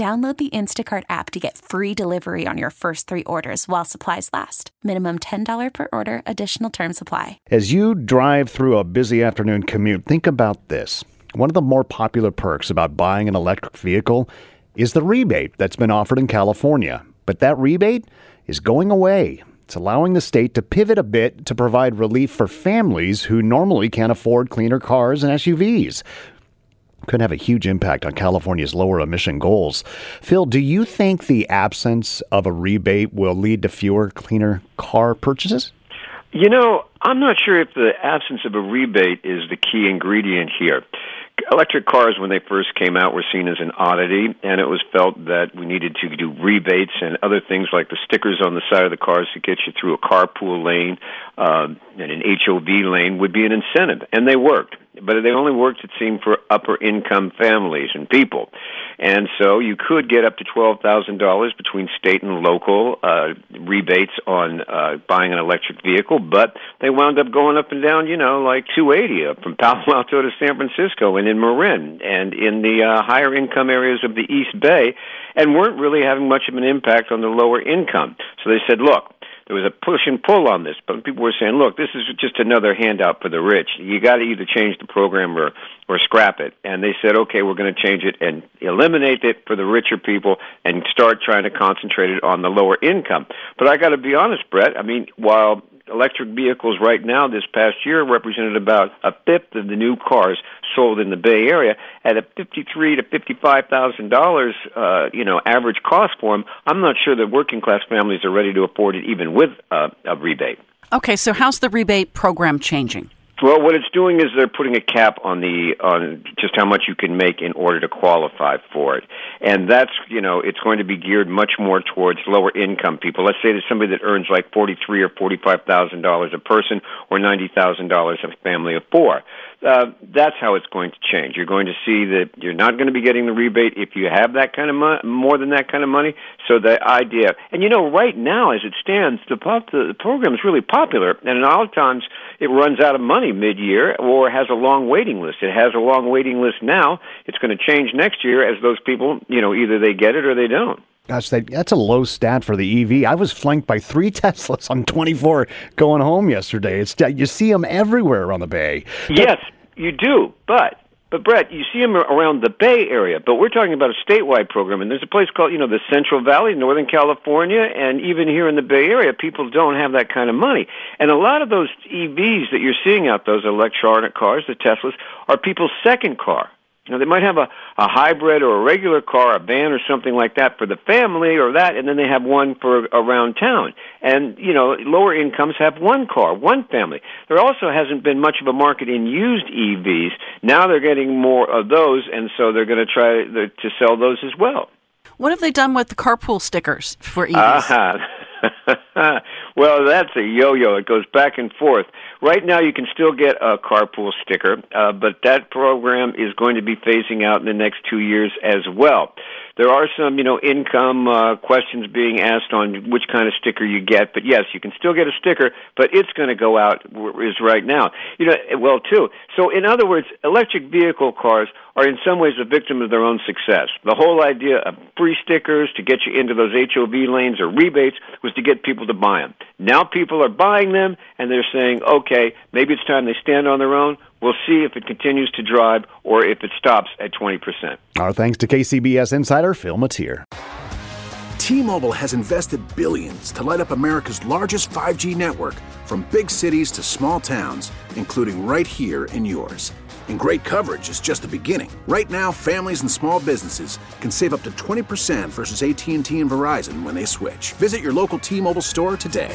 Download the Instacart app to get free delivery on your first three orders while supplies last. Minimum $10 per order, additional term supply. As you drive through a busy afternoon commute, think about this. One of the more popular perks about buying an electric vehicle is the rebate that's been offered in California. But that rebate is going away. It's allowing the state to pivot a bit to provide relief for families who normally can't afford cleaner cars and SUVs could have a huge impact on California's lower emission goals. Phil, do you think the absence of a rebate will lead to fewer cleaner car purchases? You know, I'm not sure if the absence of a rebate is the key ingredient here. Electric cars, when they first came out, were seen as an oddity, and it was felt that we needed to do rebates and other things like the stickers on the side of the cars to get you through a carpool lane uh, and an HOV lane would be an incentive, and they worked but they only worked, it seemed, for upper income families and people. And so you could get up to $12,000 between state and local uh, rebates on uh, buying an electric vehicle, but they wound up going up and down, you know, like 280 up from Palo Alto to San Francisco and in Marin and in the uh, higher income areas of the East Bay and weren't really having much of an impact on the lower income. So they said, look, there was a push and pull on this, but people were saying, "Look, this is just another handout for the rich. You got to either change the program or or scrap it." And they said, "Okay, we're going to change it and eliminate it for the richer people and start trying to concentrate it on the lower income." But I got to be honest, Bret. I mean, while electric vehicles right now this past year represented about a fifth of the new cars sold in the Bay Area at a fifty-three to fifty-five thousand uh, dollars, you know, average cost for them. I'm not sure that working class families are ready to afford it, even with uh, a rebate. Okay, so how's the rebate program changing? Well, what it's doing is they're putting a cap on the on just how much you can make in order to qualify for it, and that's you know it's going to be geared much more towards lower income people. Let's say there's somebody that earns like forty three or forty five thousand dollars a person, or ninety thousand dollars a family of four uh, that's how it's going to change. You're going to see that you're not going to be getting the rebate if you have that kind of money, more than that kind of money. So the idea, and you know, right now as it stands, the, pop, the program is really popular, and a lot of times it runs out of money mid-year or has a long waiting list. It has a long waiting list now. It's going to change next year as those people, you know, either they get it or they don't. Gosh, that, that's a low stat for the EV. I was flanked by three Teslas on 24 going home yesterday. It's you see them everywhere around the Bay. Yes, you do, but but Bret, you see them around the Bay Area, but we're talking about a statewide program, and there's a place called, you know, the Central Valley, Northern California, and even here in the Bay Area, people don't have that kind of money. And a lot of those EVs that you're seeing out, those electronic cars, the Teslas, are people's second car. You know, they might have a, a hybrid or a regular car, a van or something like that for the family or that, and then they have one for around town. And, you know, lower incomes have one car, one family. There also hasn't been much of a market in used EVs. Now they're getting more of those, and so they're going to try to sell those as well. What have they done with the carpool stickers for EVs? Uh-huh. well, that's a yo-yo. It goes back and forth. Right now, you can still get a carpool sticker, uh, but that program is going to be phasing out in the next two years as well. There are some, you know, income uh, questions being asked on which kind of sticker you get, but yes, you can still get a sticker, but it's going to go out is right now. You know, well too. So, in other words, electric vehicle cars are in some ways a victim of their own success. The whole idea of free stickers to get you into those HOV lanes or rebates was to get people to buy them. Now people are buying them, and they're saying, okay, maybe it's time they stand on their own. We'll see if it continues to drive or if it stops at 20%. Our thanks to KCBS insider Phil Matier. T-Mobile has invested billions to light up America's largest 5G network from big cities to small towns, including right here in yours. And great coverage is just the beginning. Right now, families and small businesses can save up to 20% versus AT&T and Verizon when they switch. Visit your local T-Mobile store today.